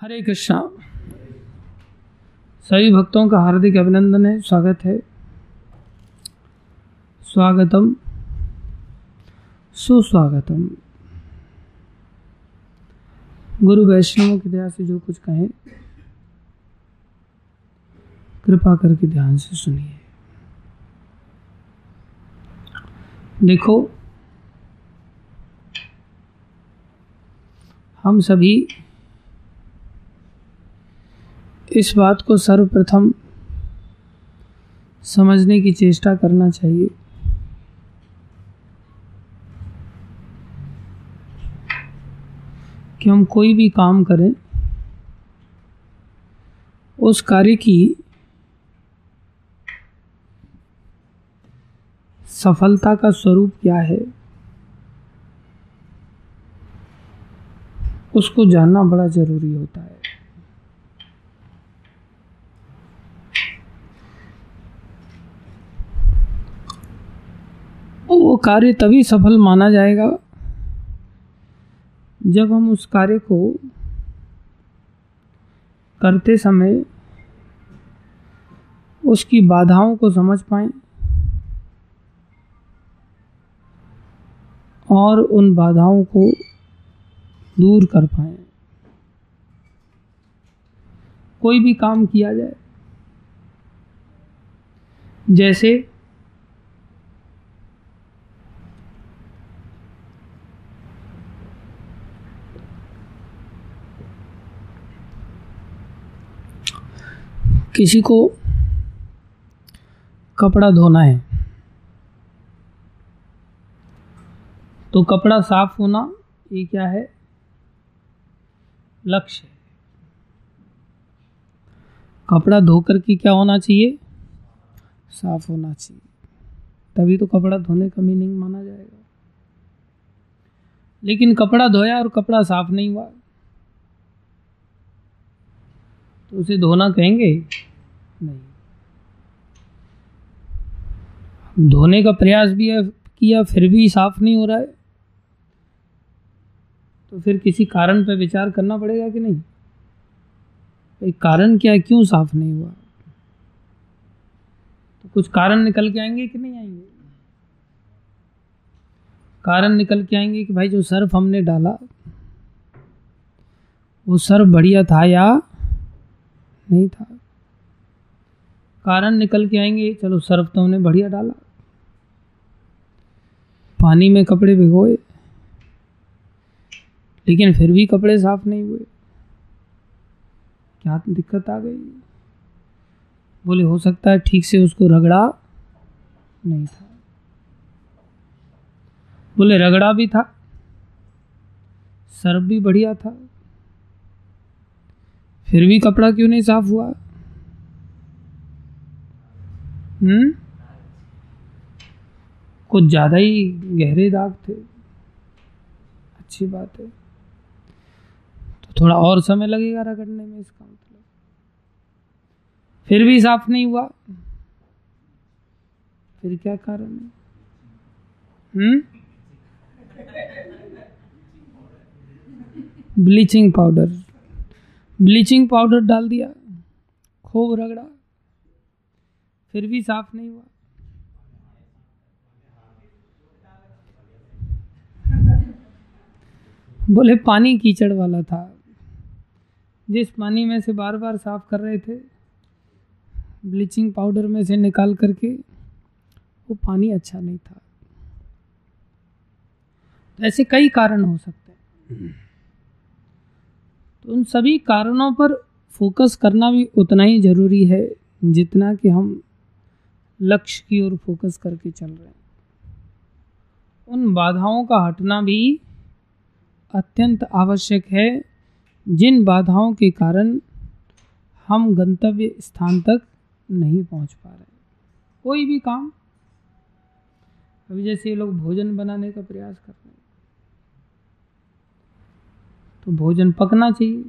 हरे कृष्णा। सभी भक्तों का हार्दिक अभिनंदन है, स्वागत है। स्वागतम। सुस्वागतम। गुरु वैष्णव की दया से जो कुछ कहें, कृपा करके ध्यान से सुनिए। देखो, हम सभी इस बात को सर्वप्रथम समझने की चेष्टा करना चाहिए। कि हम कोई भी काम करें, उस कार्य की सफलता का स्वरूप क्या है, उसको जानना बड़ा ज़रूरी होता है वो कार्य तभी सफल माना जाएगा जब हम उस कार्य को करते समय उसकी बाधाओं को समझ पाएँ और उन बाधाओं को दूर कर पाए। कोई भी काम किया जाए, जैसे किसी को कपड़ा धोना है तो कपड़ा साफ़ होना ये क्या है? लक्ष्य कपड़ा धोकर के क्या होना चाहिए? साफ़ होना चाहिए। तभी तो कपड़ा धोने का मीनिंग माना जाएगा। लेकिन कपड़ा धोया और कपड़ा साफ़ नहीं हुआ तो उसे धोना कहेंगे? नहीं। धोने का प्रयास भी किया, फिर भी साफ़ नहीं हो रहा है। तो फिर किसी कारण पर विचार करना पड़ेगा कि नहीं? भाई, कारण क्या है? क्यों साफ़ नहीं हुआ? तो कुछ कारण निकल के आएँगे कि नहीं आएँगे? कारण निकल के आएँगे कि भाई, जो सर्फ हमने डाला, वो सर्फ बढ़िया था या नहीं था? कारण निकल के आएँगे, चलो सर्फ तो हमने बढ़िया डाला। पानी में कपड़े भिगोए, लेकिन फिर भी कपड़े साफ़ नहीं हुए। क्या दिक्कत आ गई? बोले, हो सकता है ठीक से उसको रगड़ा नहीं था। बोले, रगड़ा भी था, सर्फ भी बढ़िया था। फिर भी कपड़ा क्यों नहीं साफ़ हुआ? हम्म? कुछ ज़्यादा ही गहरे दाग थे। अच्छी बात है। तो थोड़ा और समय लगेगा रगड़ने में इसका मतलब। फिर भी साफ़ नहीं हुआ। फिर क्या कारण है? हम्म? Bleaching powder. ब्लीचिंग पाउडर डाल दिया। खूब रगड़ा। फिर भी साफ़ नहीं हुआ। बोले, पानी कीचड़ वाला था। जिस पानी में से बार बार साफ़ कर रहे थे ब्लीचिंग पाउडर में से निकाल करके, वो पानी अच्छा नहीं था। तो ऐसे कई कारण हो सकते हैं। तो उन सभी कारणों पर फोकस करना भी उतना ही ज़रूरी है, जितना कि हम लक्ष्य की ओर फोकस करके चल रहे हैं। उन बाधाओं का हटना भी अत्यंत आवश्यक है। जिन बाधाओं के कारण हम गंतव्य स्थान तक नहीं पहुँच पा रहे कोई भी काम, अभी जैसे ये लोग भोजन बनाने का प्रयास कर रहे हैं तो भोजन पकना चाहिए।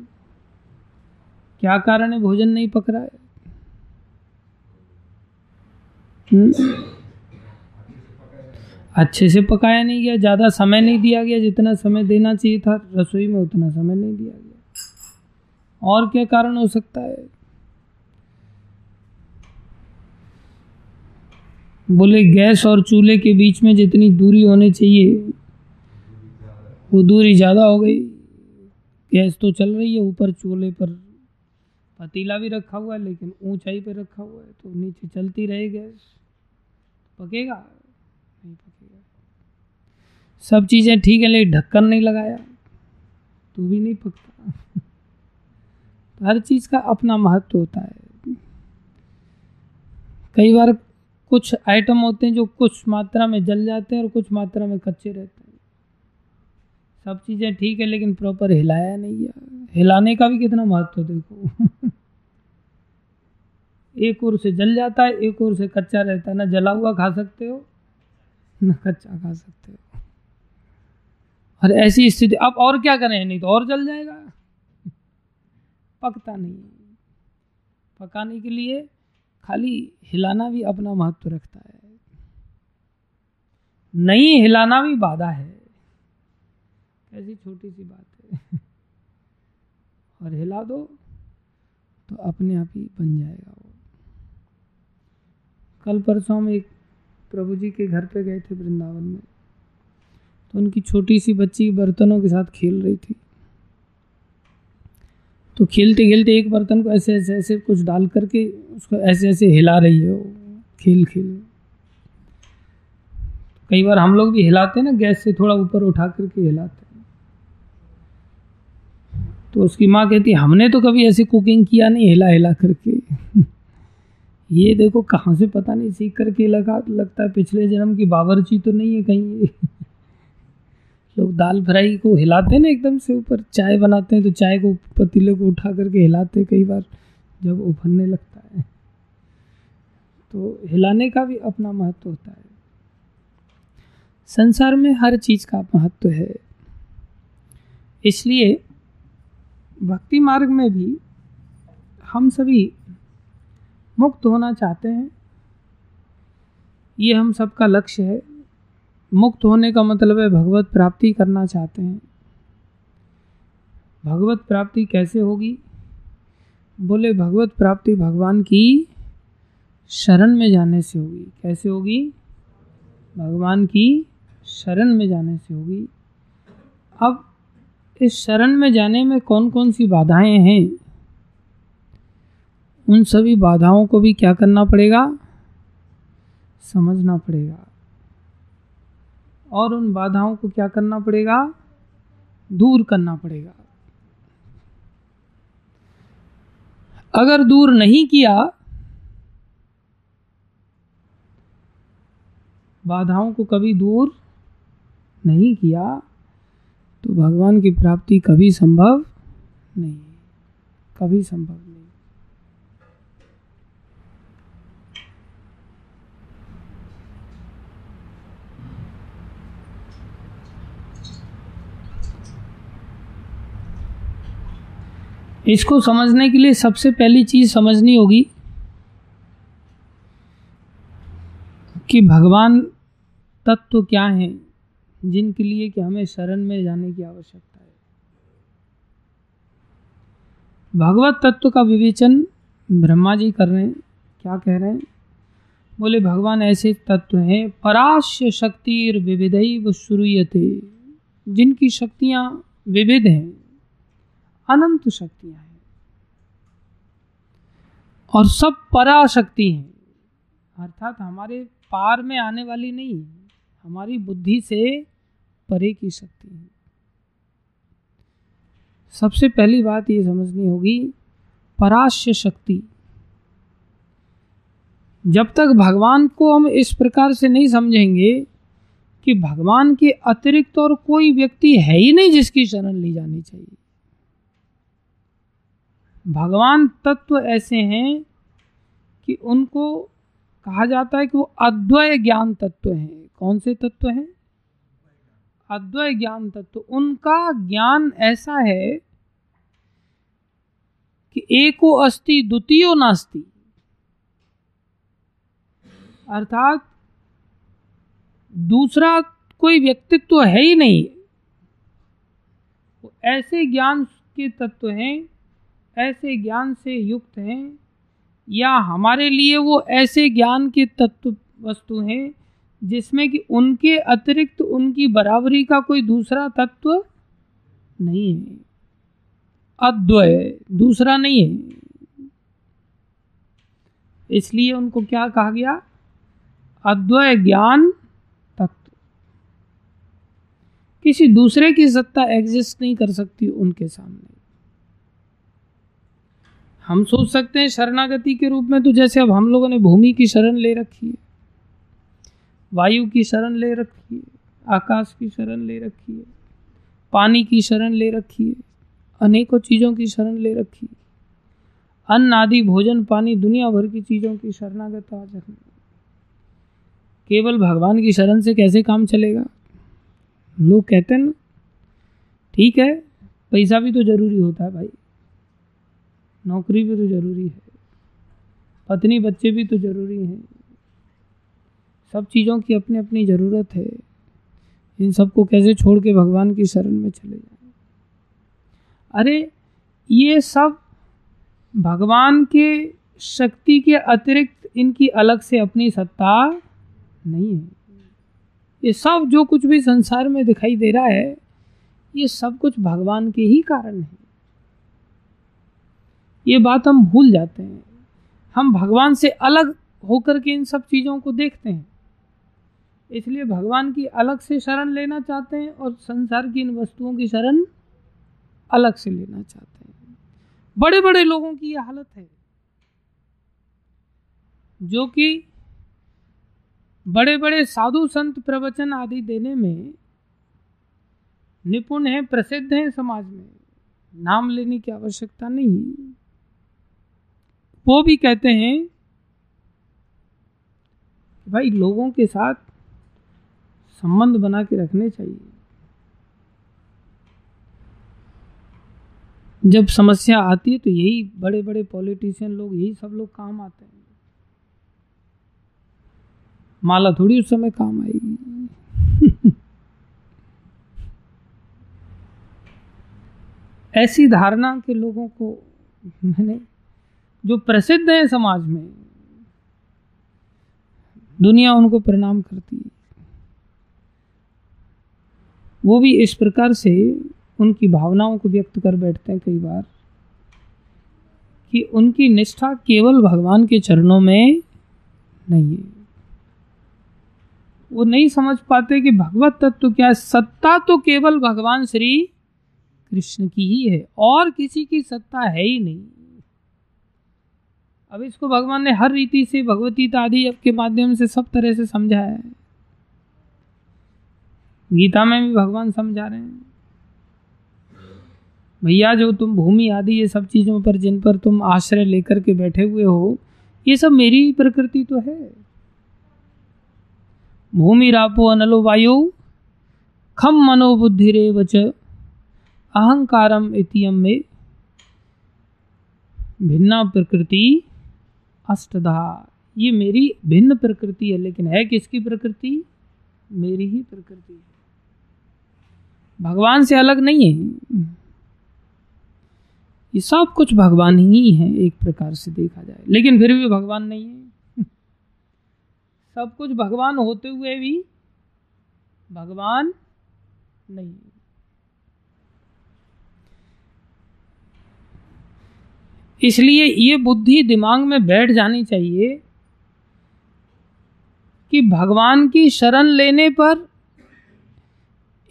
क्या कारण है भोजन नहीं पक रहा है हम्म? अच्छे से पकाया नहीं गया, ज़्यादा समय नहीं दिया गया, जितना समय देना चाहिए था, रसोई में उतना समय नहीं दिया गया। और क्या कारण हो सकता है? बोले, गैस और चूल्हे के बीच में जितनी दूरी होनी चाहिए, वो दूरी ज़्यादा हो गई। गैस तो चल रही है, ऊपर चूल्हे पर पतीला भी रखा हुआ है, लेकिन ऊंचाई पे रखा हुआ है तो नीचे चलती रहे गैस पकेगा? नहीं पकेगा। सब चीज़ें ठीक है, लेकिन ढक्कन नहीं लगाया। तो भी नहीं पकता। हर चीज़ का अपना महत्व होता है। कई बार कुछ आइटम होते हैं जो कुछ मात्रा में जल जाते हैं और कुछ मात्रा में कच्चे रहते हैं। सब चीज़ें ठीक है, लेकिन प्रॉपर हिलाया नहीं है। हिलाने का भी कितना महत्व देखो। एक ओर से जल जाता है, एक ओर से कच्चा रहता है। ना जला हुआ खा सकते हो, ना कच्चा खा सकते हो। और ऐसी स्थिति, अब और क्या करें? नहीं तो और जल जाएगा। पकता नहीं पकाने के लिए खाली हिलाना भी अपना महत्व रखता है। नहीं हिलाना भी बाधा है। ऐसी छोटी सी बात है। और हिला दो तो अपने आप ही बन जाएगा वो। कल परसों हम एक प्रभु जी के घर पे गए थे वृंदावन में। तो उनकी छोटी सी बच्ची बर्तनों के साथ खेल रही थी। तो खेलते खेलते एक बर्तन को ऐसे ऐसे ऐसे कुछ डाल करके उसको ऐसे ऐसे हिला रही है वो खेल खेल कई बार हम लोग भी हिलाते हैं ना, गैस से थोड़ा ऊपर उठा करके हिलाते तो उसकी माँ कहती, हमने तो कभी ऐसे कुकिंग किया नहीं, हिला हिला करके. ये देखो कहाँ से पता नहीं, सीख करके लगा, लगता है पिछले जन्म की बावरची तो नहीं है कहीं लोग दाल फ्राई को हिलाते हैं ना एकदम से ऊपर, चाय बनाते हैं तो चाय को पतीले को उठा करके हिलाते कई बार, जब उफरने लगता है। तो हिलाने का भी अपना महत्व होता है। संसार में हर चीज़ का महत्व है। इसलिए भक्ति मार्ग में भी हम सभी मुक्त होना चाहते हैं। ये हम सबका लक्ष्य है। मुक्त होने का मतलब है भगवत प्राप्ति करना चाहते हैं। भगवत प्राप्ति कैसे होगी? बोले, भगवत प्राप्ति भगवान की शरण में जाने से होगी। कैसे होगी? भगवान की शरण में जाने से होगी। अब इस शरण में जाने में कौन कौन सी बाधाएँ हैं? उन सभी बाधाओं को भी क्या करना पड़ेगा? समझना पड़ेगा। और उन बाधाओं को क्या करना पड़ेगा? दूर करना पड़ेगा। अगर दूर नहीं किया, बाधाओं को कभी दूर नहीं किया तो भगवान की प्राप्ति कभी संभव नहीं, कभी संभव नहीं। इसको समझने के लिए सबसे पहली चीज़ समझनी होगी कि भगवान तत्व तो क्या है। जिनके लिए कि हमें शरण में जाने की आवश्यकता है। भगवत तत्व का विवेचन ब्रह्मा जी कर रहे हैं। क्या कह रहे हैं? बोले, भगवान ऐसे तत्व हैं, पराश्य शक्ति विविधई श्रूयते। जिनकी शक्तियाँ विविध हैं, अनंत शक्तियाँ हैं। और सब पराशक्ति हैं। अर्थात हमारे पार में आने वाली नहीं है। हमारी बुद्धि से परे की शक्ति है। सबसे पहली बात ये समझनी होगी, पराश्य शक्ति। जब तक भगवान को हम इस प्रकार से नहीं समझेंगे कि भगवान के अतिरिक्त और कोई व्यक्ति है ही नहीं जिसकी शरण ली जानी चाहिए। भगवान तत्व ऐसे हैं कि उनको कहा जाता है कि वो अद्वय ज्ञान तत्व हैं। कौन से तत्व हैं? अद्वय ज्ञान तत्व। उनका ज्ञान ऐसा है कि एको अस्ति, द्वितीय नास्ति। अर्थात दूसरा कोई व्यक्तित्व है ही नहीं। ऐसे ज्ञान के तत्व हैं, ऐसे ज्ञान से युक्त हैं या हमारे लिए वो ऐसे ज्ञान के तत्व वस्तु हैं जिसमें कि उनके अतिरिक्त उनकी बराबरी का कोई दूसरा तत्व नहीं है। अद्वय दूसरा नहीं है। इसलिए उनको क्या कहा गया? अद्वय ज्ञान तत्व। किसी दूसरे की सत्ता एग्जिस्ट नहीं कर सकती उनके सामने। हम सोच सकते हैं शरणागति के रूप में तो जैसे अब हम लोगों ने भूमि की शरण ले रखी है, वायु की शरण ले रखी है, आकाश की शरण ले रखी है, पानी की शरण ले रखी है, अनेकों चीज़ों की शरण ले रखी है। अन्न आदि, भोजन पानी, दुनिया भर की चीज़ों की शरणागत आ जाए केवल भगवान की शरण से कैसे काम चलेगा? लोग कहते हैं ना, ठीक है, पैसा भी तो ज़रूरी होता है भाई। नौकरी भी तो ज़रूरी है, पत्नी बच्चे भी तो ज़रूरी हैं। सब चीज़ों की अपनी अपनी ज़रूरत है। इन सबको कैसे छोड़ के भगवान की शरण में चले जाए? अरे, ये सब भगवान के शक्ति के अतिरिक्त इनकी अलग से अपनी सत्ता नहीं है। ये सब जो कुछ भी संसार में दिखाई दे रहा है, ये सब कुछ भगवान के ही कारण है। ये बात हम भूल जाते हैं। हम भगवान से अलग होकर के इन सब चीज़ों को देखते हैं। इसलिए भगवान की अलग से शरण लेना चाहते हैं और संसार की इन वस्तुओं की शरण अलग से लेना चाहते हैं। बड़े बड़े लोगों की यह हालत है। जो कि बड़े बड़े साधु संत प्रवचन आदि देने में निपुण हैं, प्रसिद्ध हैं समाज में। नाम लेने की आवश्यकता नहीं। वो भी कहते हैं भाई लोगों के साथ संबंध बना के रखने चाहिए। जब समस्या आती है तो यही बड़े बड़े पॉलिटिशियन लोग, यही सब लोग काम आते हैं। माला थोड़ी उस समय काम आएगी ऐसी धारणा के लोगों को मैंने जो प्रसिद्ध है समाज में, दुनिया उनको प्रणाम करती है। वो भी इस प्रकार से उनकी भावनाओं को व्यक्त कर बैठते हैं कई बार, कि उनकी निष्ठा केवल भगवान के चरणों में नहीं है। वो नहीं समझ पाते कि भगवत तत्व क्या है। सत्ता तो केवल भगवान श्री कृष्ण की ही है, और किसी की सत्ता है ही नहीं। अब इसको भगवान ने हर रीति से भगवती आदि के माध्यम से सब तरह से समझाया है। गीता में भी भगवान समझा रहे हैं। भैया जो तुम भूमि आदि ये सब चीज़ों पर जिन पर तुम आश्रय लेकर के बैठे हुए हो, ये सब मेरी प्रकृति तो है। भूमि रापो अनलो वायु, खम मनोबुद्धि रे वच अहंकारम इतियम में भिन्ना प्रकृति अष्टधा। ये मेरी भिन्न प्रकृति है, लेकिन है किसकी प्रकृति? मेरी ही प्रकृति है। भगवान से अलग नहीं है। ये सब कुछ भगवान ही है, एक प्रकार से देखा जाए। लेकिन फिर भी भगवान नहीं है। सब कुछ भगवान होते हुए भी भगवान नहीं इसलिए ये बुद्धि दिमाग में बैठ जानी चाहिए कि भगवान की शरण लेने पर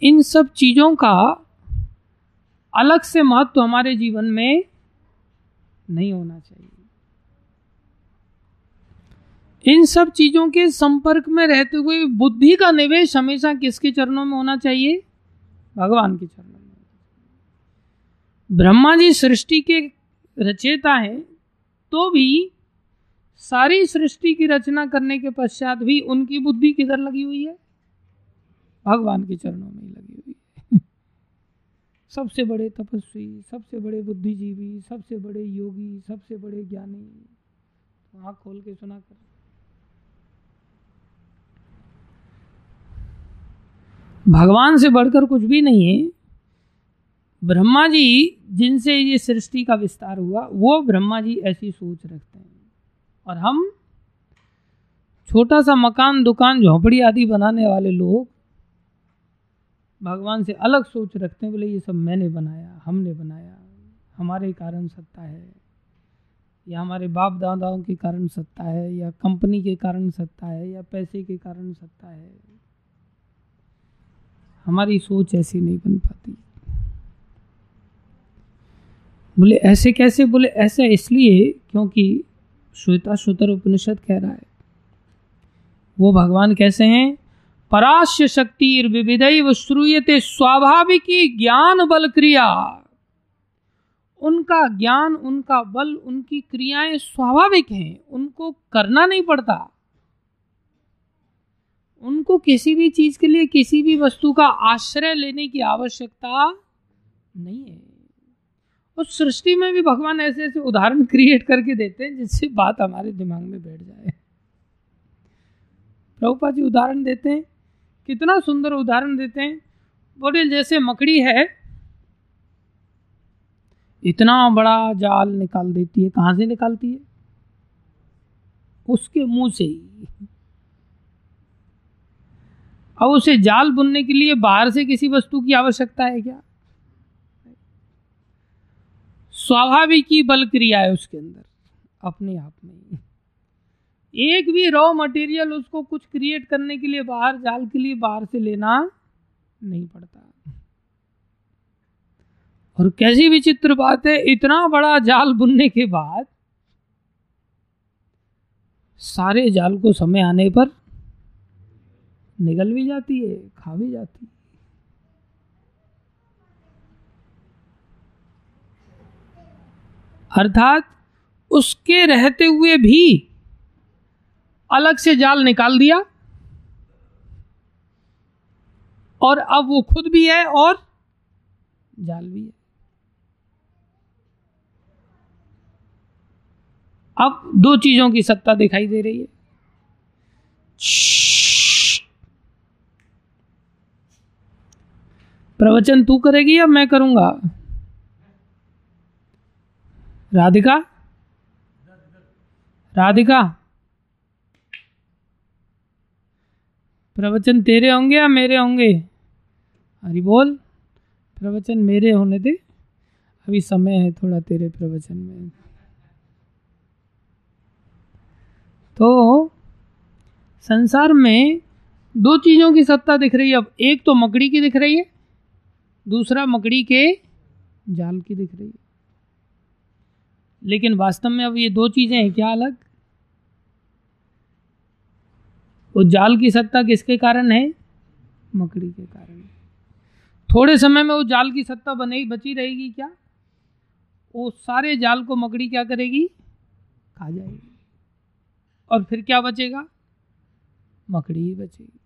इन सब चीज़ों का अलग से महत्व हमारे जीवन में नहीं होना चाहिए। इन सब चीज़ों के संपर्क में रहते हुए बुद्धि का निवेश हमेशा किसके चरणों में होना चाहिए? भगवान के चरणों में ब्रह्मा जी सृष्टि के रचेता है तो भी सारी सृष्टि की रचना करने के पश्चात भी उनकी बुद्धि किधर लगी हुई है? भगवान के चरणों में लगी हुई है। सबसे बड़े तपस्वी, सबसे बड़े बुद्धिजीवी, सबसे बड़े योगी, सबसे बड़े ज्ञानी, आँख खोल के सुना कर। भगवान से बढ़कर कुछ भी नहीं है। ब्रह्मा जी जिनसे ये सृष्टि का विस्तार हुआ, वो ब्रह्मा जी ऐसी सोच रखते हैं। और हम छोटा सा मकान, दुकान, झोपड़ी आदि बनाने वाले लोग भगवान से अलग सोच रखते हैं, बोले ये सब मैंने बनाया, हमने बनाया, हमारे कारण सत्ता है, या हमारे बाप दादाओं के कारण सत्ता है, या कंपनी के कारण सत्ता है, या पैसे के कारण सत्ता है। हमारी सोच ऐसी नहीं बन पाती। बोले, ऐसे कैसे? बोले, ऐसा इसलिए क्योंकि श्वेता श्रोतर उपनिषद कह रहा है। वो भगवान कैसे हैं? पराश्य शक्ति विविधय व श्रूयते स्वाभाविकी ज्ञान बल क्रिया। उनका ज्ञान, उनका बल, उनकी क्रियाएँ स्वाभाविक हैं, उनको करना नहीं पड़ता। उनको किसी भी चीज़ के लिए, किसी भी वस्तु का आश्रय लेने की आवश्यकता नहीं है। उस सृष्टि में भी भगवान ऐसे ऐसे उदाहरण क्रिएट करके देते हैं जिससे बात हमारे दिमाग में बैठ जाए। प्रभुपा जी उदाहरण देते हैं, कितना सुंदर उदाहरण देते हैं। बोले, जैसे मकड़ी है, इतना बड़ा जाल निकाल देती है, कहाँ से निकालती है? उसके मुँह से ही। अब उसे जाल बुनने के लिए बाहर से किसी वस्तु की आवश्यकता है क्या? स्वाभाविक ही बल क्रिया है उसके अंदर, अपने आप में एक भी रॉ मटेरियल उसको कुछ क्रिएट करने के लिए, बाहर जाल के लिए, बाहर से लेना नहीं पड़ता। और कैसी विचित्र बात है, इतना बड़ा जाल बुनने के बाद सारे जाल को समय आने पर निगल भी जाती है, खा भी जाती है। अर्थात उसके रहते हुए भी अलग से जाल निकाल दिया और अब वो खुद भी है और जाल भी है। अब दो चीज़ों की सत्ता दिखाई दे रही है। प्रवचन तू करेगी या मैं करूँगा? राधिका? राधिका? प्रवचन तेरे होंगे या मेरे होंगे? अरे बोल। प्रवचन मेरे होने दे। अभी समय है थोड़ा तेरे प्रवचन में। तो संसार में दो चीज़ों की सत्ता दिख रही है। अब एक तो मकड़ी की दिख रही है, दूसरा मकड़ी के जाल की दिख रही है। लेकिन वास्तव में अब ये दो चीज़ें हैं, क्या अलग? वो जाल की सत्ता किसके कारण है? मकड़ी के कारण। थोड़े समय में वो जाल की सत्ता बनेगी बची रहेगी क्या? वो सारे जाल को मकड़ी क्या करेगी? खा जाएगी। और फिर क्या बचेगा? मकड़ी ही बचेगी।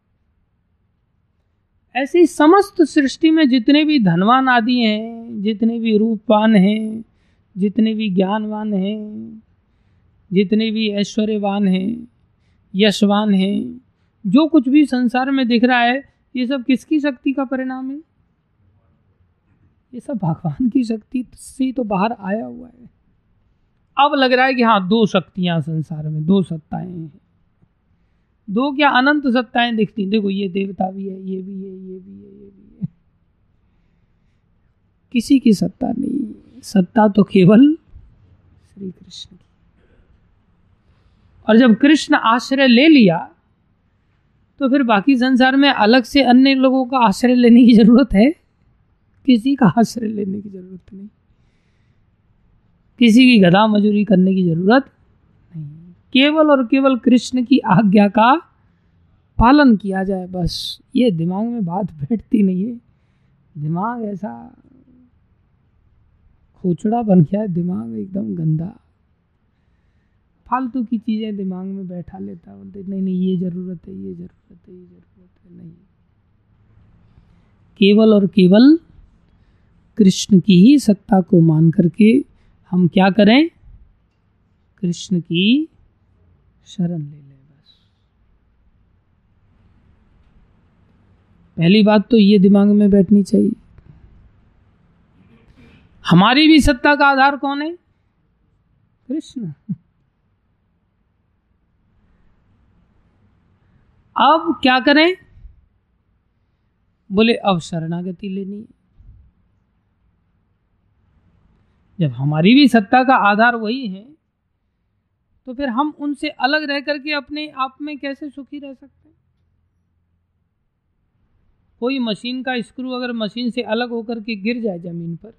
ऐसी समस्त सृष्टि में जितने भी धनवान आदि हैं, जितने भी रूपवान हैं जितने भी ज्ञानवान हैं, जितने भी ऐश्वर्यवान हैं, यशवान हैं, जो कुछ भी संसार में दिख रहा है, ये सब किसकी शक्ति का परिणाम है? ये सब भगवान की शक्ति से तो बाहर आया हुआ है। अब लग रहा है कि हाँ दो शक्तियाँ संसार में, दो सत्ताएँ हैं। दो क्या अनंत सत्ताएँ दिखती देखो, ये देवता भी है, ये भी है, ये भी है, ये भी है। किसी की सत्ता नहीं सत्ता तो केवल श्री कृष्ण की। और जब कृष्ण आश्रय ले लिया तो फिर बाकी संसार में अलग से अन्य लोगों का आश्रय लेने की ज़रूरत है? किसी का आश्रय लेने की ज़रूरत नहीं। किसी की गधा मजूरी करने की ज़रूरत नहीं। केवल और केवल कृष्ण की आज्ञा का पालन किया जाए, बस ये दिमाग में बात बैठती नहीं है। दिमाग ऐसा खोचड़ा बन गया है, दिमाग एकदम गंदा। फालतू की चीज़ें दिमाग में बैठा लेता बोलते, नहीं नहीं, ये ज़रूरत है, ये ज़रूरत है, ये ज़रूरत है, नहीं। केवल और केवल कृष्ण की ही सत्ता को मान करके हम क्या करें? कृष्ण की शरण ले लें, बस। पहली बात तो ये दिमाग में बैठनी चाहिए। हमारी भी सत्ता का आधार कौन है? कृष्ण। अब क्या करें? बोले, अब शरणागति लेनी है। जब हमारी भी सत्ता का आधार वही है तो फिर हम उनसे अलग रह करके अपने आप में कैसे सुखी रह सकते हैं? कोई मशीन का स्क्रू अगर मशीन से अलग होकर के गिर जाए ज़मीन पर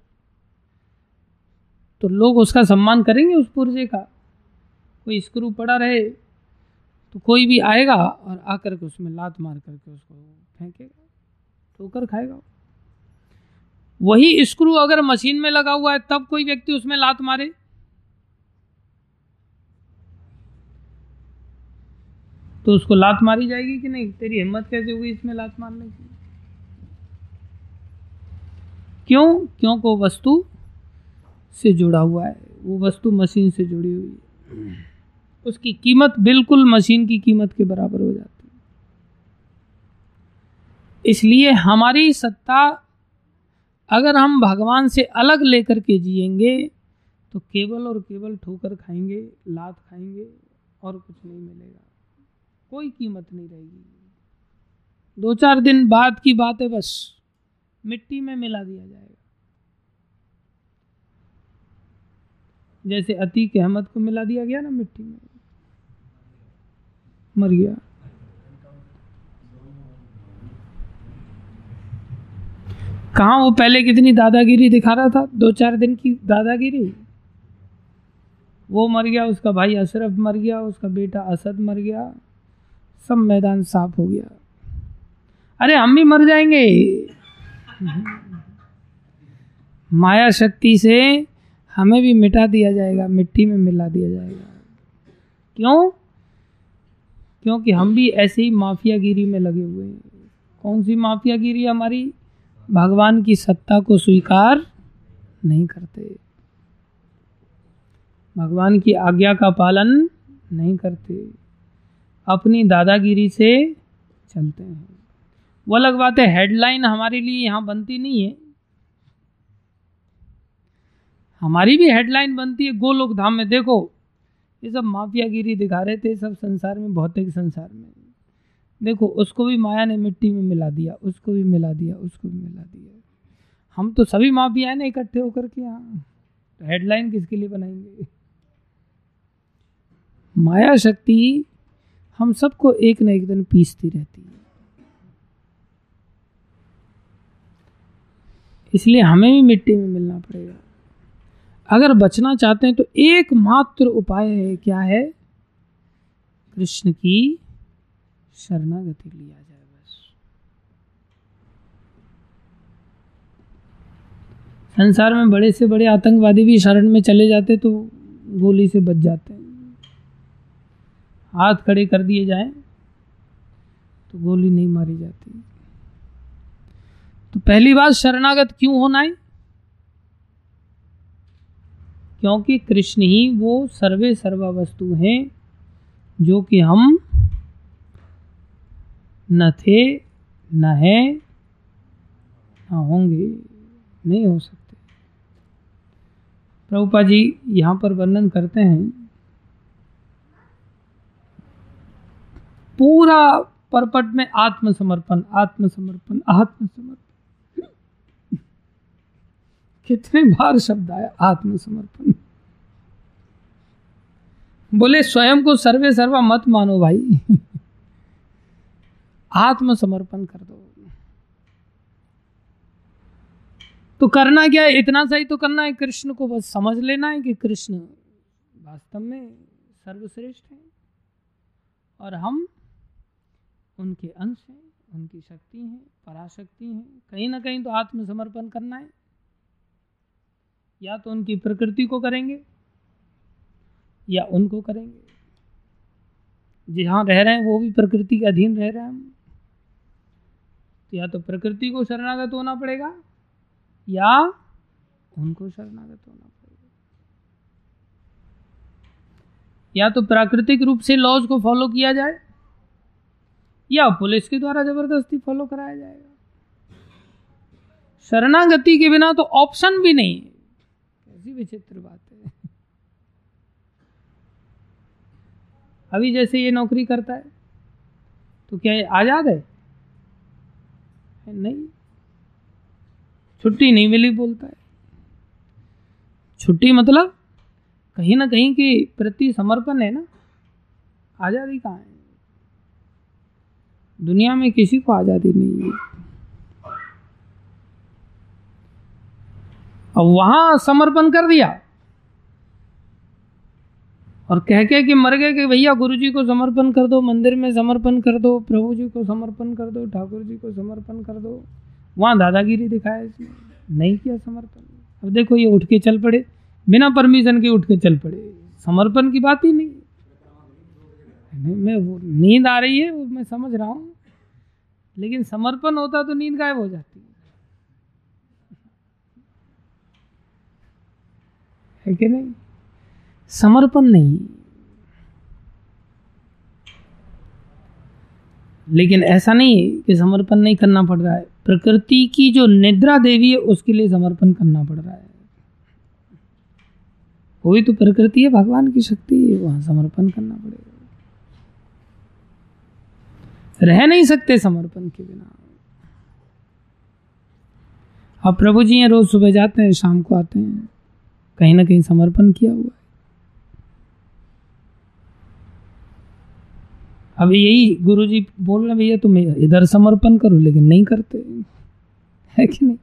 तो लोग उसका सम्मान करेंगे उस पुर्जे का। कोई स्क्रू पड़ा रहे तो कोई भी आएगा और आकर के उसमें लात मार करके उसको फेंकेगा, ठोकर खाएगा। वही स्क्रू अगर मशीन में लगा हुआ है, तब कोई व्यक्ति उसमें लात मारे। तो उसको लात मारी जाएगी कि नहीं? तेरी हिम्मत कैसे हुई इसमें लात मारने की? क्यों? क्यों को वस्तु से जुड़ा हुआ है। वो वस्तु मशीन से जुड़ी हुई है। उसकी कीमत बिल्कुल मशीन की कीमत के बराबर हो जाती है। इसलिए हमारी सत्ता, अगर हम भगवान से अलग लेकर के जिएँगे तो केवल और केवल ठोकर खाएँगे, लात खाएँगे और कुछ नहीं मिलेगा। कोई कीमत नहीं रहेगी। दो चार दिन बाद की बात है बस। मिट्टी में मिला दिया जाएगा। जैसे अतीक अहमद को मिला दिया गया ना मिट्टी में। मर गया। कहा वो पहले कितनी दादागिरी दिखा रहा था? दो चार दिन की दादागिरी। वो मर गया, उसका भाई अशरफ मर गया, उसका बेटा असद मर गया। सब मैदान साफ़ हो गया। अरे हम भी मर जाएँगे। माया शक्ति से हमें भी मिटा दिया जाएगा, मिट्टी में मिला दिया जाएगा। क्यों? क्योंकि हम भी ऐसे ही माफियागिरी में लगे हुए हैं। कौन सी माफियागिरी हमारी? भगवान की सत्ता को स्वीकार नहीं करते। भगवान की आज्ञा का पालन नहीं करते। अपनी दादागिरी से चलते हैं। वो अलग बात है हेडलाइन हमारे लिए यहाँ बनती नहीं है। हमारी भी हेडलाइन बनती है गोलोक धाम में। देखो, ये सब माफियागिरी दिखा रहे थे सब संसार में, भौतिक संसार में। देखो, उसको भी माया ने मिट्टी में मिला दिया, उसको भी मिला दिया, उसको भी मिला दिया। हम तो सभी माफिया ना इकट्ठे होकर के यहाँ हेडलाइन किसके लिए बनाएँगे? माया शक्ति हम सबको एक न एक दिन पीसती रहती है। इसलिए हमें भी मिट्टी में मिलना पड़ेगा। अगर बचना चाहते हैं तो एकमात्र उपाय है, क्या है? कृष्ण की शरणागति लिया जाए बस। संसार में बड़े से बड़े आतंकवादी भी शरण में चले जाते तो गोली से बच जाते हैं। हाथ खड़े कर दिए जाए तो गोली नहीं मारी जाती। तो पहली बात शरणागत क्यों होना है? क्योंकि कृष्ण ही वो सर्वे सर्वा वस्तु हैं, जो कि हम न थे, न है, न होंगे, नहीं हो सकते। प्रभुपा जी यहाँ पर वर्णन करते हैं, पूरा परपट में आत्मसमर्पण आत्मसमर्पण आत्मसमर्पण। कितने बार शब्द आया? आत्मसमर्पण। बोले, स्वयं को सर्वे सर्वा मत मानो भाई। आत्मसमर्पण कर दो। तो करना क्या है? इतना सही तो करना है। कृष्ण को बस समझ लेना है कि कृष्ण वास्तव में सर्वश्रेष्ठ है। और हम उनके अंश हैं, उनकी शक्ति हैं, पराशक्ति हैं। कहीं ना कहीं तो आत्मसमर्पण करना है। या तो उनकी प्रकृति को करेंगे, या उनको करेंगे। जहाँ रह रहे हैं, वो भी प्रकृति के अधीन रह रहे हैं। हम तो या तो प्रकृति को शरणागत होना पड़ेगा, या उनको शरणागत होना पड़ेगा। या तो प्राकृतिक रूप से लॉज को फॉलो किया जाए, या पुलिस के द्वारा ज़बरदस्ती फॉलो कराया जाएगा। शरणागति के बिना तो ऑप्शन भी नहीं कैसी विचित्र बात है। अभी जैसे ये नौकरी करता है तो क्या आज़ाद है, नहीं। छुट्टी नहीं मिली बोलता है। छुट्टी मतलब कहीं ना कहीं की प्रति समर्पण है ना। आज़ादी कहाँ है? दुनिया में किसी को आज़ादी नहीं है। अब वहाँ समर्पण कर दिया। और कह के कि मर गए कि भैया गुरु जी को समर्पण कर दो, मंदिर में समर्पण कर दो, प्रभु जी को समर्पण कर दो, ठाकुर जी को समर्पण कर दो। वहाँ दादागिरी दिखाया इसने, नहीं किया समर्पण। अब देखो ये उठ के चल पड़े, बिना परमिशन के उठ के चल पड़े। समर्पण की बात ही नहीं। मैं वो नींद आ रही है, वो मैं समझ रहा हूँ। लेकिन समर्पण होता तो नींद गायब हो जाती। है कि नहीं? समर्पण नहीं। लेकिन ऐसा नहीं कि समर्पण नहीं करना पड़ रहा है। प्रकृति की जो निद्रा देवी है, उसके लिए समर्पण करना पड़ रहा है। वही तो प्रकृति है, भगवान की शक्ति है, वहाँ समर्पण करना पड़ेगा। रह नहीं सकते समर्पण के बिना। अब प्रभु जी हैं, रोज सुबह जाते हैं, शाम को आते हैं। कहीं ना कहीं समर्पण किया हुआ है। अब यही गुरु जी बोल रहे भैया, तुम इधर समर्पण करो, लेकिन नहीं करते। है कि नहीं?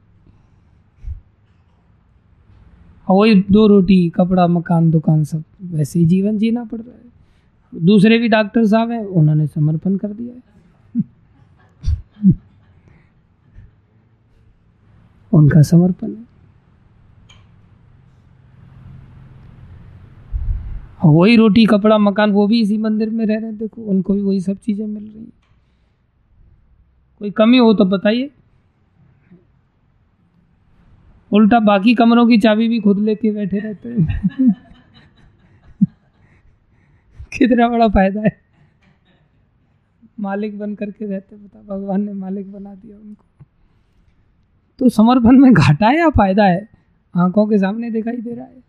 वही दो रोटी, कपड़ा, मकान, दुकान, सब वैसे ही जीवन जीना पड़ रहा है। दूसरे भी डॉक्टर साहब हैं, उन्होंने समर्पण कर दिया है। उनका समर्पण है। वही रोटी, कपड़ा, मकान, वो भी इसी मंदिर में रह रहे हैं। देखो, उनको भी वही सब चीज़ें मिल रही हैं। कोई कमी हो तो बताइए। उल्टा बाकी कमरों की चाबी भी खुद लेके बैठे रहते हैं। कितना बड़ा फ़ायदा है। मालिक बन करके रहते बता भगवान ने मालिक बना दिया उनको। तो समर्पण में घाटा है या फ़ायदा है? आँखों के सामने दिखाई दे रहा है।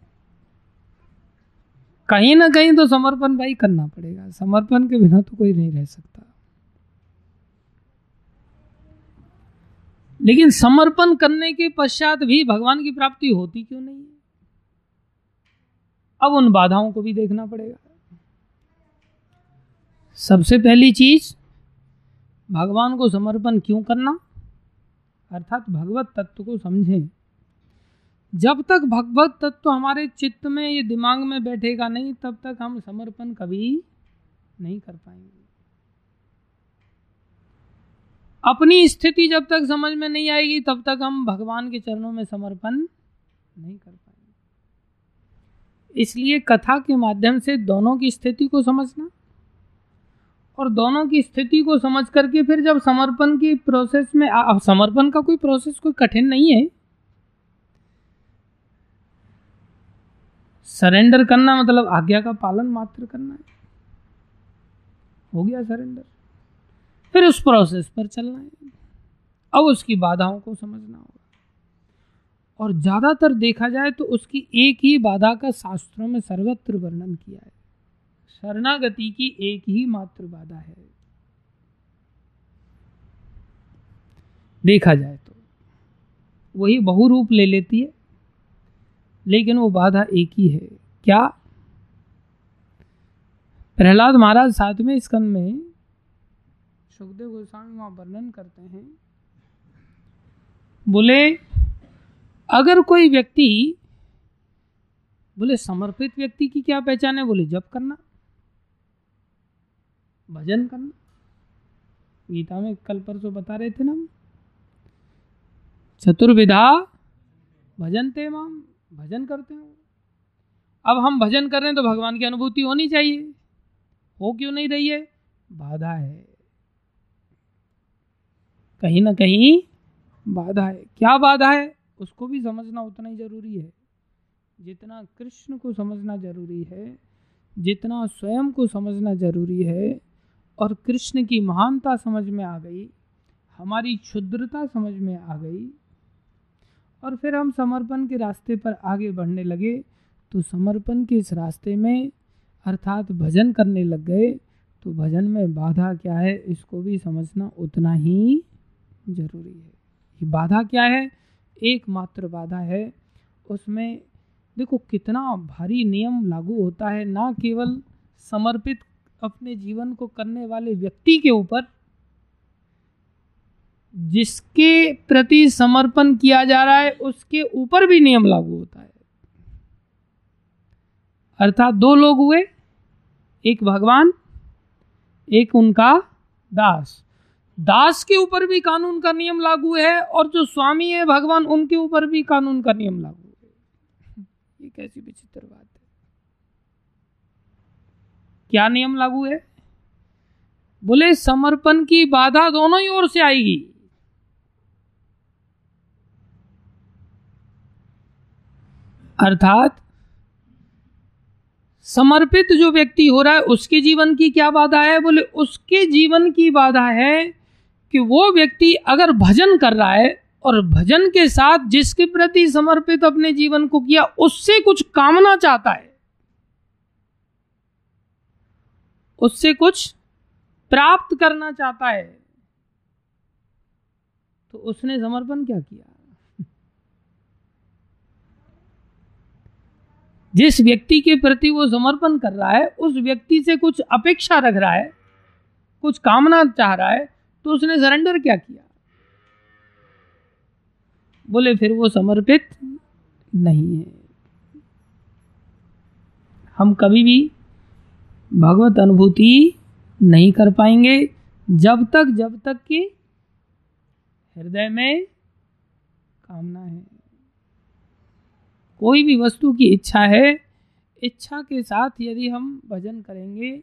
कहीं ना कहीं तो समर्पण भाई करना पड़ेगा। समर्पण के बिना तो कोई नहीं रह सकता। लेकिन समर्पण करने के पश्चात भी भगवान की प्राप्ति होती क्यों नहीं है? अब उन बाधाओं को भी देखना पड़ेगा। सबसे पहली चीज़, भगवान को समर्पण क्यों करना? अर्थात भगवत तत्व को समझें। जब तक भगवत तत्व हमारे चित्त में ये दिमाग में बैठेगा नहीं, तब तक हम समर्पण कभी नहीं कर पाएँगे। अपनी स्थिति जब तक समझ में नहीं आएगी, तब तक हम भगवान के चरणों में समर्पण नहीं कर पाएँगे। इसलिए कथा के माध्यम से दोनों की स्थिति को समझना और दोनों की स्थिति को समझ करके फिर जब समर्पण की प्रोसेस में अब समर्पण का कोई प्रोसेस कोई कठिन नहीं है। सरेंडर करना मतलब आज्ञा का पालन मात्र करना है। हो गया सरेंडर फिर उस प्रोसेस पर चलना है। अब उसकी बाधाओं को समझना होगा। और ज़्यादातर देखा जाए तो उसकी एक ही बाधा का शास्त्रों में सर्वत्र वर्णन किया है। शरणागति की एक ही मात्र बाधा है। देखा जाए तो। वही बहुरूप ले लेती है। लेकिन वो बाधा एक ही है। क्या? प्रहलाद महाराज सातवें स्कंद में सुखदेव गोस्वामी वहाँ वर्णन करते हैं। बोले, अगर कोई व्यक्ति, बोले, समर्पित व्यक्ति की क्या पहचान है? बोले, जप करना, भजन करना। गीता में कल परसों बता रहे थे ना चतुर्विधा भजन ते माम। भजन करते हो? अब हम भजन कर रहे हैं तो भगवान की अनुभूति होनी चाहिए। हो क्यों नहीं रही है? बाधा है। कहीं ना कहीं बाधा है। क्या बाधा है? उसको भी समझना उतना ही ज़रूरी है। जितना कृष्ण को समझना ज़रूरी है, जितना स्वयं को समझना ज़रूरी है, और कृष्ण की महानता समझ में आ गई, हमारी क्षुद्रता समझ में आ गई और फिर हम समर्पण के रास्ते पर आगे बढ़ने लगे। तो समर्पण के इस रास्ते में अर्थात भजन करने लग गए। तो भजन में बाधा क्या है, इसको भी समझना उतना ही ज़रूरी है। ये बाधा क्या है? एकमात्र बाधा है। उसमें देखो कितना भारी नियम लागू होता है, ना केवल समर्पित अपने जीवन को करने वाले व्यक्ति के ऊपर जिसके प्रति समर्पण किया जा रहा है, उसके ऊपर भी नियम लागू होता है। अर्थात दो लोग हुए, एक भगवान, एक उनका दास। दास के ऊपर भी कानून का नियम लागू है और जो स्वामी है भगवान, उनके ऊपर भी कानून का नियम लागू है। ये कैसी विचित्र बात है। क्या नियम लागू है? बोले, समर्पण की बाधा दोनों ही ओर से आएगी। अर्थात समर्पित जो व्यक्ति हो रहा है, उसके जीवन की क्या बाधा है? बोले, उसके जीवन की बाधा है कि वो व्यक्ति अगर भजन कर रहा है और भजन के साथ जिसके प्रति समर्पित अपने जीवन को किया, उससे कुछ कामना चाहता है, उससे कुछ प्राप्त करना चाहता है तो उसने समर्पण क्या किया? जिस व्यक्ति के प्रति वो समर्पण कर रहा है, उस व्यक्ति से कुछ अपेक्षा रख रहा है, कुछ कामना चाह रहा है तो उसने सरेंडर क्या किया? बोले, फिर वो समर्पित नहीं है। हम कभी भी भगवत अनुभूति नहीं कर पाएँगे, जब तक जब तक कि हृदय में कामना है। कोई भी वस्तु की इच्छा है, इच्छा के साथ यदि हम भजन करेंगे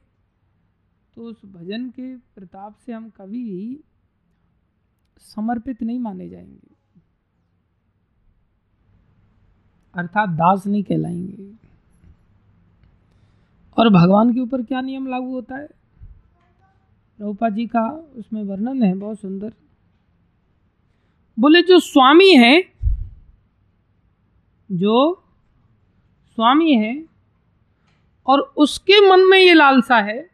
तो उस भजन के प्रताप से हम कभी समर्पित नहीं माने जाएँगे। अर्थात दास नहीं कहलाएँगे। और भगवान के ऊपर क्या नियम लागू होता है? रूपा जी का उसमें वर्णन है, बहुत सुंदर। बोले, जो स्वामी है जो स्वामी है और उसके मन में ये लालसा है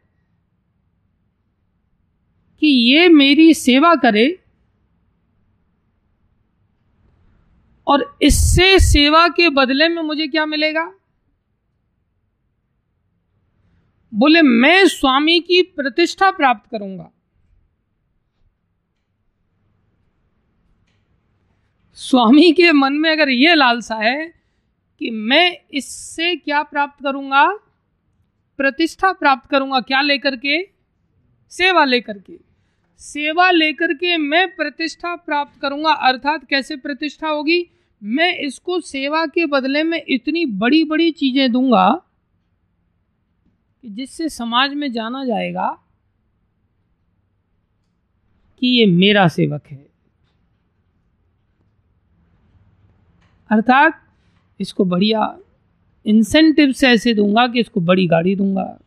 कि ये मेरी सेवा करे और इससे सेवा के बदले में मुझे क्या मिलेगा? बोले, मैं स्वामी की प्रतिष्ठा प्राप्त करूँगा। स्वामी के मन में अगर ये लालसा है कि मैं इससे क्या प्राप्त करूँगा, प्रतिष्ठा प्राप्त करूँगा क्या लेकर के? सेवा लेकर के। सेवा लेकर के मैं प्रतिष्ठा प्राप्त करूँगा, अर्थात कैसे प्रतिष्ठा होगी? मैं इसको सेवा के बदले में इतनी बड़ी बड़ी चीज़ें दूँगा कि जिससे समाज में जाना जाएगा कि ये मेरा सेवक है। अर्थात इसको बढ़िया इंसेंटिव से ऐसे दूँगा कि इसको बड़ी गाड़ी दूँगा।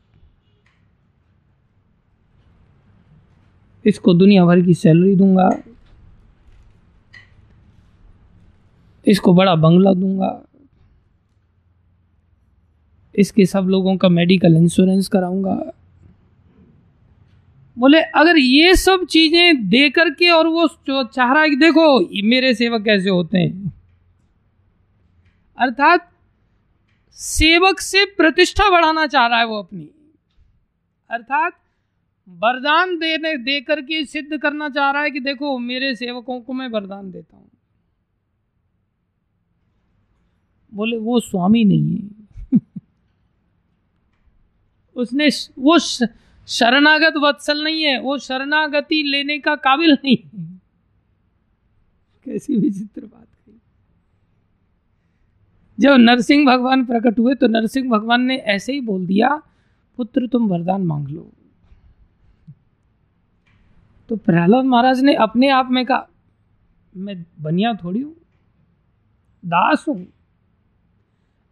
इसको दुनिया भर की सैलरी दूँगा। इसको बड़ा बंगला दूँगा। इसके सब लोगों का मेडिकल इंश्योरेंस कराऊँगा। बोले, अगर ये सब चीज़ें दे करके और वो चाह रहा है कि देखो मेरे सेवक कैसे होते हैं? अर्थात सेवक से प्रतिष्ठा बढ़ाना चाह रहा है वो अपनी। अर्थात वरदान देने दे करके सिद्ध करना चाह रहा है कि देखो, मेरे सेवकों को मैं वरदान देता हूँ। बोले, वो स्वामी नहीं है। उसने वो शरणागत वत्सल नहीं है, वो शरणागति लेने का काबिल नहीं है। कैसी विचित्र बात। जब नरसिंह भगवान प्रकट हुए तो नरसिंह भगवान ने ऐसे ही बोल दिया, पुत्र, तुम वरदान मांग लो। तो प्रहलाद महाराज ने अपने आप में कहा, मैं बनिया थोड़ी हूँ, दास हूँ।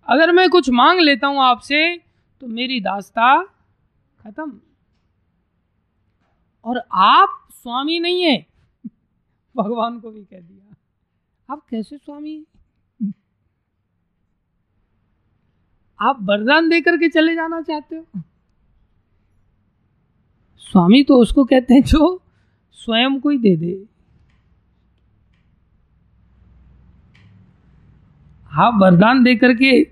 अगर मैं कुछ मांग लेता हूँ आपसे तो मेरी दासता खत्म। और आप स्वामी नहीं है। भगवान को भी कह दिया। आप कैसे स्वामी आप वरदान दे करके चले जाना चाहते हो? स्वामी तो उसको कहते हैं, जो स्वयं को ही दे दे। आप वरदान दे करके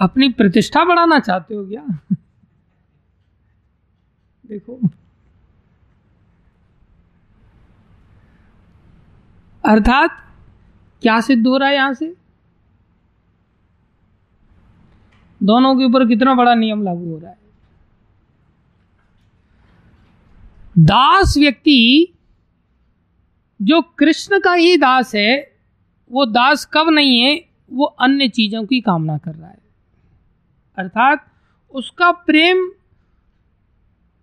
अपनी प्रतिष्ठा बढ़ाना चाहते हो क्या? देखो। अर्थात, क्या सिद्ध हो रहा है यहाँ से? दोनों के ऊपर कितना बड़ा नियम लागू हो रहा है? दास व्यक्ति, जो कृष्ण का ही दास है, वो दास कब नहीं है, वो अन्य चीज़ों की कामना कर रहा है। अर्थात उसका प्रेम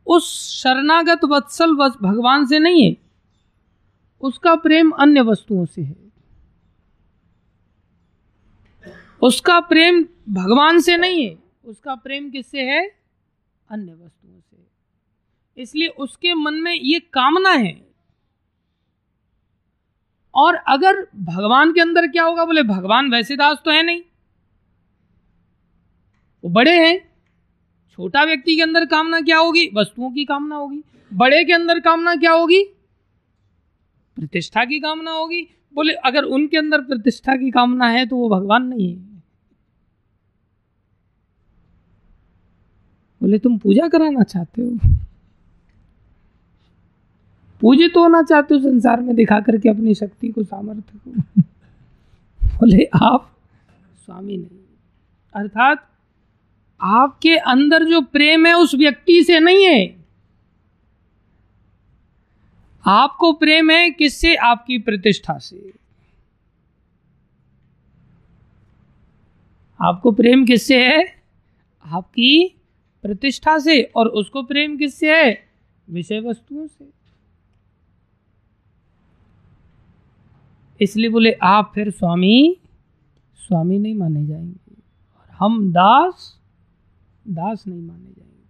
उस शरणागत वत्सल भगवान से नहीं है, उसका प्रेम अन्य वस्तुओं से है। उसका प्रेम भगवान से नहीं है, उसका प्रेम किससे है? अन्य वस्तुओं से। इसलिए उसके मन में ये कामना है। और अगर भगवान के अंदर क्या होगा, बोले, भगवान वैसे दास तो है नहीं। वो बड़े हैं। छोटा व्यक्ति के अंदर कामना क्या होगी? वस्तुओं की कामना होगी। बड़े के अंदर कामना क्या होगी? प्रतिष्ठा की कामना होगी। बोले, अगर उनके अंदर प्रतिष्ठा की कामना है तो वो भगवान नहीं है। बोले, तुम पूजा कराना चाहते हो? पूजित होना चाहते हो, संसार में दिखा करके अपनी शक्ति को, सामर्थ्य को। बोले, आप स्वामी नहीं अर्थात, आपके अंदर जो प्रेम है, उस व्यक्ति से नहीं है। आपको प्रेम है किससे? आपकी प्रतिष्ठा से। आपको प्रेम किससे है? आपकी प्रतिष्ठा से। और उसको प्रेम किससे है? विषय वस्तुओं से। इसलिए बोले, आप फिर स्वामी स्वामी नहीं माने जाएँगे। और हम दास दास नहीं माने जाएँगे।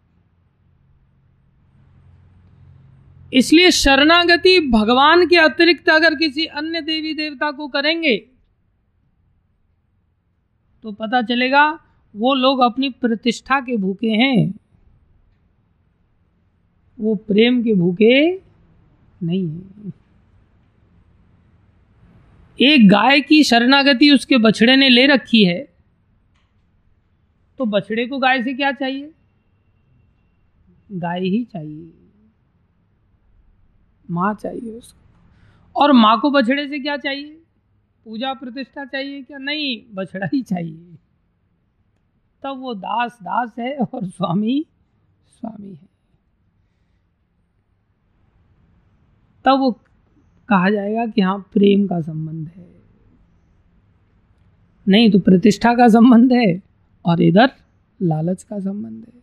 इसलिए शरणागति भगवान के अतिरिक्त अगर किसी अन्य देवी देवता को करेंगे तो पता चलेगा वो लोग अपनी प्रतिष्ठा के भूखे हैं। वो प्रेम के भूखे नहीं है। एक गाय की शरणागति उसके बछड़े ने ले रखी है तो बछड़े को गाय से क्या चाहिए? गाय ही चाहिए। माँ चाहिए उसको। और माँ को बछड़े से क्या चाहिए? पूजा प्रतिष्ठा चाहिए क्या? नहीं, बछड़ा ही चाहिए। तब वो दास दास है और स्वामी स्वामी है। तब वो कहा जाएगा कि हाँ प्रेम का संबंध है। नहीं तो प्रतिष्ठा का संबंध है और इधर लालच का संबंध है।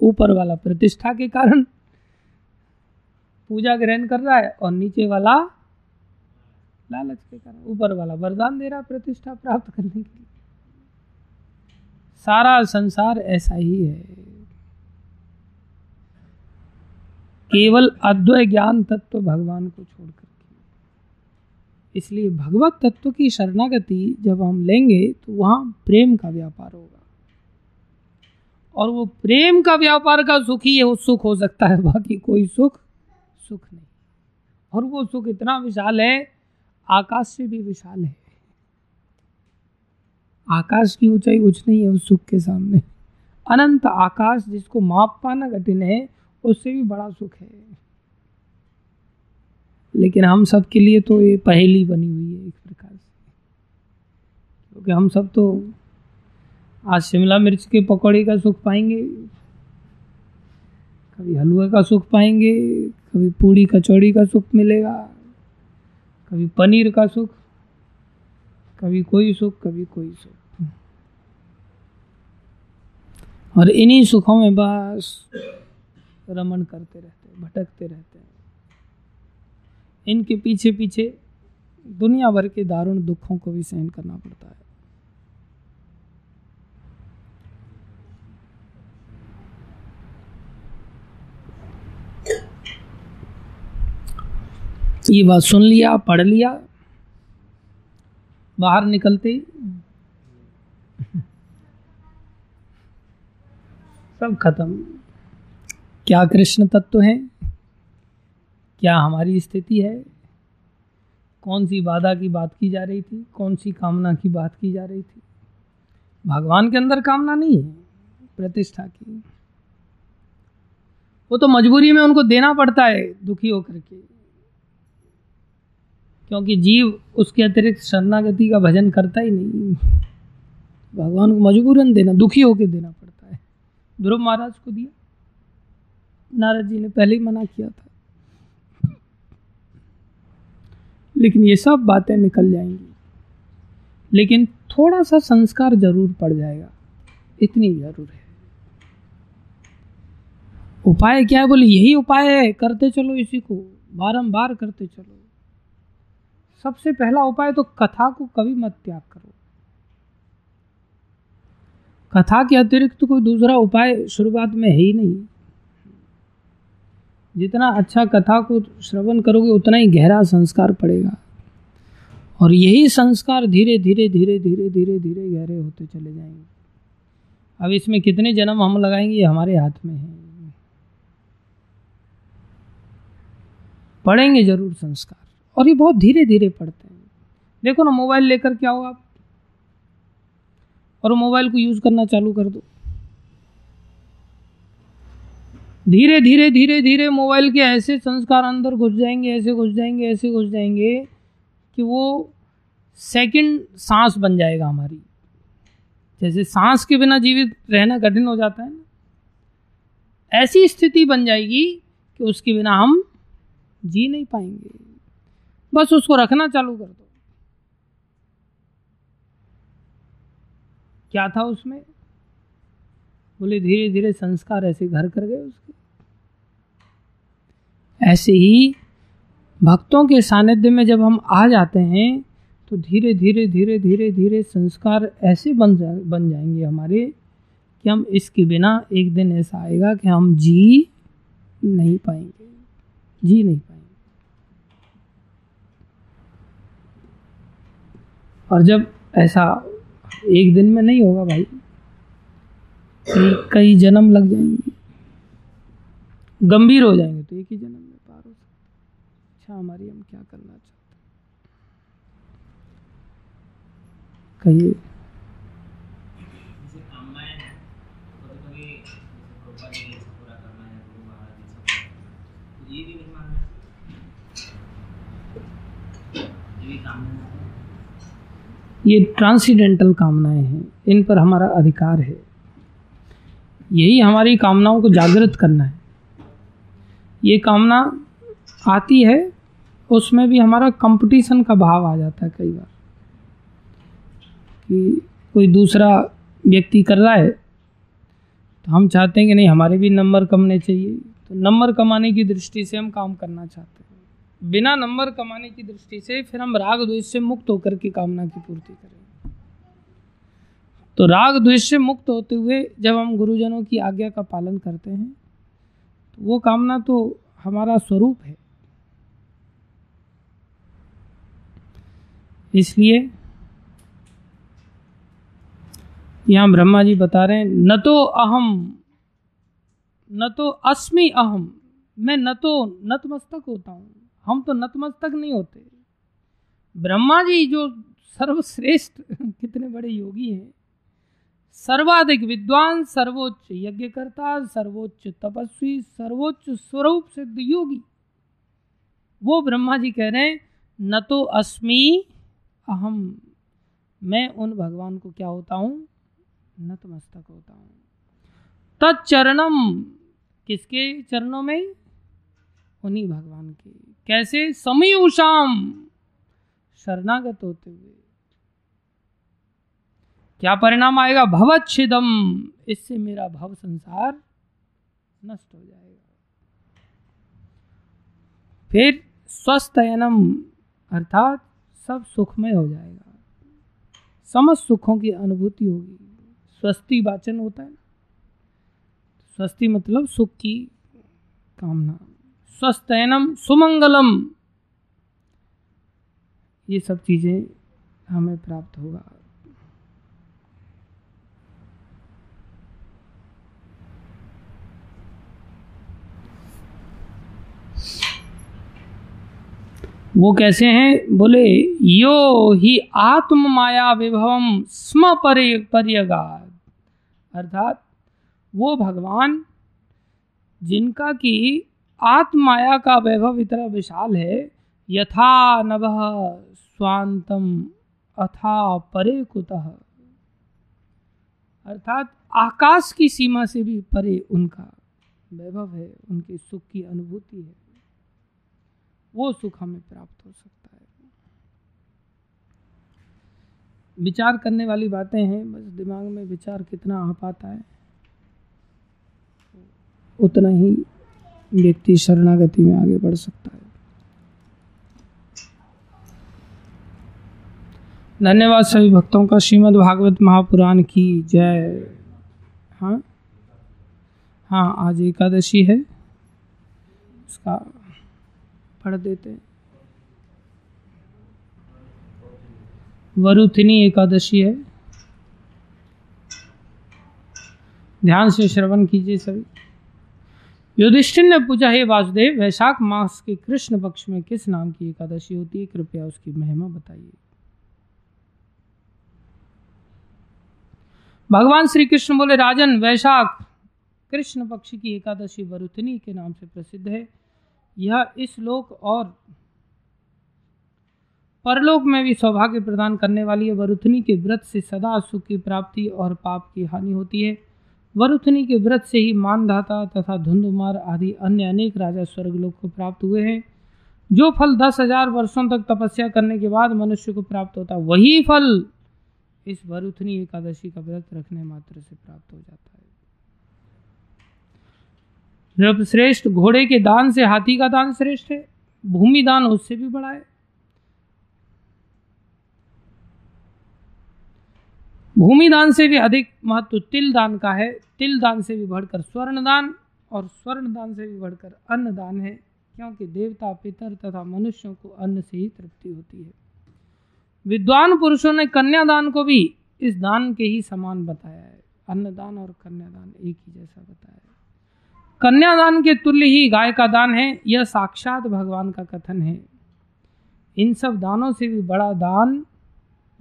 ऊपर वाला प्रतिष्ठा के कारण पूजा ग्रहण कर रहा है और नीचे वाला लालच के कारण ऊपर वाला वरदान दे रहा प्रतिष्ठा प्राप्त करने के लिए। सारा संसार ऐसा ही है। केवल अद्वैय ज्ञान तत्व भगवान को छोड़कर इसलिए भगवत तत्व की शरणागति जब हम लेंगे तो वहाँ प्रेम का व्यापार होगा। और वो प्रेम का व्यापार का सुख ही सुख हो सकता है, बाकी कोई सुख सुख नहीं। और वो सुख इतना विशाल है, आकाश से भी विशाल है। आकाश की ऊंचाई कुछ नहीं है उस सुख के सामने। अनंत आकाश जिसको माप पाना कठिन है, उससे भी बड़ा सुख है। लेकिन हम सब के लिए तो ये पहेली बनी हुई है एक प्रकार से। क्योंकि हम सब तो आज शिमला मिर्च के पकौड़े का सुख पाएँगे, कभी हलवे का सुख पाएँगे कभी पूड़ी कचौड़ी का सुख मिलेगा, कभी पनीर का सुख, कभी कोई सुख, कभी कोई सुख। और इन्हीं सुखों में बस रमन करते रहते हैं, भटकते रहते हैं। इनके पीछे पीछे दुनिया भर के दारुण दुखों को भी सहन करना पड़ता है। ये बात सुन लिया, पढ़ लिया। बाहर निकलते। सब खत्म। क्या कृष्ण तत्व है? क्या हमारी स्थिति है? कौन सी बाधा की बात की जा रही थी? कौन सी कामना की बात की जा रही थी? भगवान के अंदर कामना नहीं है, प्रतिष्ठा की। वो तो मजबूरी में उनको देना पड़ता है, दुखी होकर के। क्योंकि जीव उसके अतिरिक्त शरणागति का भजन करता ही नहीं। भगवान को मजबूरन देना, दुखी होकर देना पड़ता है। ध्रुव महाराज को दिया। नारद जी ने पहले ही मना किया था। लेकिन ये सब बातें निकल जाएँगी। लेकिन थोड़ा सा संस्कार ज़रूर पड़ जाएगा। इतनी ज़रूर है। उपाय क्या है? बोले, यही उपाय है, करते चलो इसी को। बारंबार करते चलो। सबसे पहला उपाय तो कथा को कभी मत त्याग करो। कथा के अतिरिक्त कोई दूसरा उपाय शुरुआत में है ही नहीं। जितना अच्छा कथा को श्रवण करोगे, उतना ही गहरा संस्कार पड़ेगा। और यही संस्कार धीरे धीरे धीरे धीरे धीरे धीरे गहरे होते चले जाएँगे। अब इसमें कितने जन्म हम लगाएँगे, ये हमारे हाथ में है। पढ़ेंगे ज़रूर संस्कार। और ये बहुत धीरे धीरे पढ़ते हैं। देखो ना, मोबाइल लेकर क्या हो आप? और मोबाइल को यूज़ करना चालू कर दो। धीरे धीरे धीरे धीरे मोबाइल के ऐसे संस्कार अंदर घुस जाएँगे, ऐसे घुस जाएँगे, ऐसे घुस जाएँगे कि वो सेकंड सांस बन जाएगा हमारी। जैसे सांस के बिना जीवित रहना कठिन हो जाता है ना। ऐसी स्थिति बन जाएगी कि उसके बिना हम जी नहीं पाएँगे। बस उसको रखना चालू कर दो। क्या था उसमें? बोले धीरे धीरे संस्कार ऐसे घर कर गए उसके। ऐसे ही भक्तों के सानिध्य में जब हम आ जाते हैं तो धीरे धीरे धीरे धीरे धीरे संस्कार ऐसे बन जा, बन जाएँगे हमारे कि हम इसके बिना एक दिन ऐसा आएगा कि हम जी नहीं पाएँगे। जी नहीं पाएँगे। और जब ऐसा एक दिन में नहीं होगा भाई कई जन्म लग जाएँगे। गंभीर हो जाएँगे तो एक ही जन्म में पार हो सकते अच्छा हमारी हम क्या करना चाहते कहिए। ये ट्रांसीडेंटल कामनाएँ हैं, इन पर हमारा अधिकार है। यही हमारी कामनाओं को जागृत करना है। ये कामना आती है, उसमें भी हमारा कंपटीशन का भाव आ जाता है कई बार। कि कोई दूसरा व्यक्ति कर रहा है तो हम चाहते हैं कि नहीं, हमारे भी नंबर कमने चाहिए। तो नंबर कमाने की दृष्टि से हम काम करना चाहते हैं। बिना नंबर कमाने की दृष्टि से फिर हम राग द्वेष से मुक्त होकर के कामना की पूर्ति करें तो राग द्वेष से मुक्त होते हुए जब हम गुरुजनों की आज्ञा का पालन करते हैं तो वो कामना तो हमारा स्वरूप है। इसलिए यहाँ ब्रह्मा जी बता रहे हैं, न तो अहम, न तो अस्मि अहम, मैं न तो नतमस्तक होता हूँ। हम तो नतमस्तक नहीं होते। ब्रह्मा जी जो सर्वश्रेष्ठ, कितने बड़े योगी हैं। सर्वाधिक विद्वान, सर्वोच्च यज्ञकर्ता, सर्वोच्च तपस्वी, सर्वोच्च स्वरूप सिद्ध योगी। वो ब्रह्मा जी कह रहे हैं, न तो अस्मि अहम। मैं उन भगवान को क्या होता हूँ? नतमस्तक होता हूँ। तत्चरणम किसके चरणों में? उन्हीं भगवान के। कैसे? समय उषाम। शरणागत होते हुए। क्या परिणाम आएगा? भवच्छिदम इससे मेरा भव संसार नष्ट हो जाएगा। फिर स्वस्थयनम अर्थात सब सुखमय हो जाएगा। समस्त सुखों की अनुभूति होगी। स्वस्ति वाचन होता है स्वस्ति मतलब सुख की कामना। स्वस्थनम सुमंगलम। ये सब चीज़ें हमें प्राप्त होगा। वो कैसे हैं? बोले, यो ही आत्म माया विभवम स्म पर्य अर्थात वो भगवान जिनका कि आत्माया का वैभव इतना विशाल है, यथा नभ स्वांतम अथा परे कुतः। अर्थात आकाश की सीमा से भी परे उनका वैभव है, उनके सुख की अनुभूति है। वो सुख हमें प्राप्त हो सकता है। विचार करने वाली बातें हैं, बस दिमाग में विचार कितना आ पाता है, उतना ही व्यक्ति शरणागति में आगे बढ़ सकता है। धन्यवाद सभी भक्तों का। श्रीमद् भागवत महापुराण की जय। हाँ? हाँ आज एकादशी है। उसका पढ़ देते हैं। वरुथिनी एकादशी है। ध्यान से श्रवण कीजिए सभी। युधिष्ठिर ने पूछा, हे वासुदेव, वैशाख मास के कृष्ण पक्ष में किस नाम की एकादशी होती है? कृपया उसकी महिमा बताइए। भगवान श्री कृष्ण बोले, राजन, वैशाख कृष्ण पक्ष की एकादशी वरुथिनी के नाम से प्रसिद्ध है। यह इस लोक और परलोक में भी सौभाग्य प्रदान करने वाली है। वरुथनी के व्रत से सदा सुख की प्राप्ति और पाप की हानि होती है। वरुथनी के व्रत से ही मानधाता तथा धुंधुमार आदि अन्य अनेक राजा स्वर्गलोक को प्राप्त हुए हैं। जो फल दस हज़ार वर्षों तक तपस्या करने के बाद मनुष्य को प्राप्त होता, वही फल इस वरुथनी एकादशी का व्रत रखने मात्र से प्राप्त हो जाता है। श्रेष्ठ घोड़े के दान से हाथी का दान श्रेष्ठ है, भूमि दान उससे भी बड़ा है। भूमि दान से भी अधिक महत्व तिल दान का है। तिल दान से भी बढ़कर स्वर्ण दान और स्वर्ण दान से भी बढ़कर अन्न दान है, क्योंकि देवता, पितर तथा मनुष्यों को अन्न से ही तृप्ति होती है। विद्वान पुरुषों ने कन्यादान को भी इस दान के ही समान बताया है। अन्नदान और कन्यादान एक ही जैसा बताया है। कन्यादान के तुल्य ही गाय का दान है, यह साक्षात भगवान का कथन है। इन सब दानों से भी बड़ा दान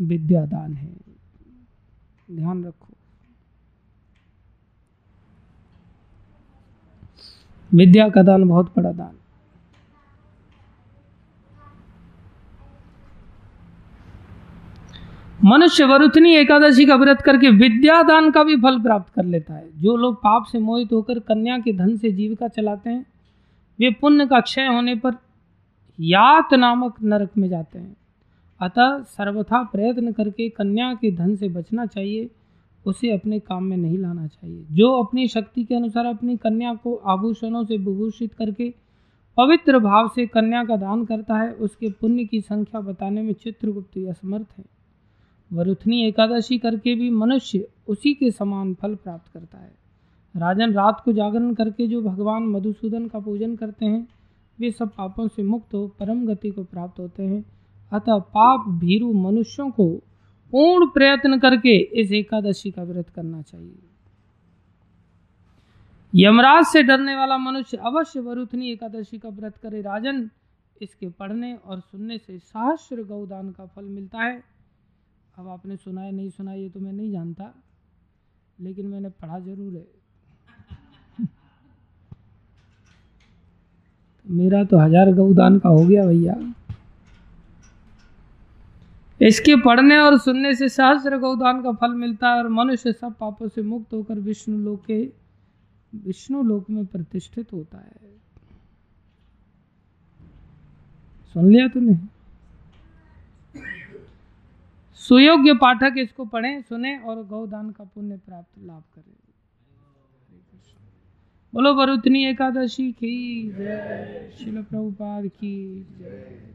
विद्या दान है। ध्यान रखो। विद्या का दान बहुत बड़ा दान। मनुष्य वरुथनी एकादशी का व्रत करके विद्या दान का भी फल प्राप्त कर लेता है। जो लोग पाप से मोहित होकर कन्या के धन से जीविका चलाते हैं, वे पुण्य का क्षय होने पर यात नामक नरक में जाते हैं। अतः सर्वथा प्रयत्न करके कन्या के धन से बचना चाहिए, उसे अपने काम में नहीं लाना चाहिए। जो अपनी शक्ति के अनुसार अपनी कन्या को आभूषणों से विभूषित करके पवित्र भाव से कन्या का दान करता है, उसके पुण्य की संख्या बताने में चित्रगुप्त असमर्थ है। वरुथनी एकादशी करके भी मनुष्य उसी के समान फल प्राप्त करता है। राजन रात को जागरण करके जो भगवान मधुसूदन का पूजन करते हैं, वे सब पापों से मुक्त हो, परम गति को प्राप्त होते हैं। अतः पाप भीरु मनुष्यों को पूर्ण प्रयत्न करके इस एकादशी का व्रत करना चाहिए। यमराज से डरने वाला मनुष्य अवश्य वरुथनी एकादशी का व्रत करे राजन। इसके पढ़ने और सुनने से सहस्र गौदान का फल मिलता है। अब आपने सुना है नहीं सुना ये तो मैं नहीं जानता, लेकिन मैंने पढ़ा ज़रूर है। मेरा तो हज़ार गौदान का हो गया भैया। इसके पढ़ने और सुनने से सहस्र गौदान का फल मिलता है और मनुष्य सब पापों से मुक्त होकर विष्णु लोक के, विष्णु लोक में प्रतिष्ठित होता है। सुन लिया तूने? सुयोग्य पाठक इसको पढ़े, सुने और गौदान का पुण्य प्राप्त लाभ करे। बोलो बरुतनी एकादशी की जय। शिल प्रभुपाद की जय।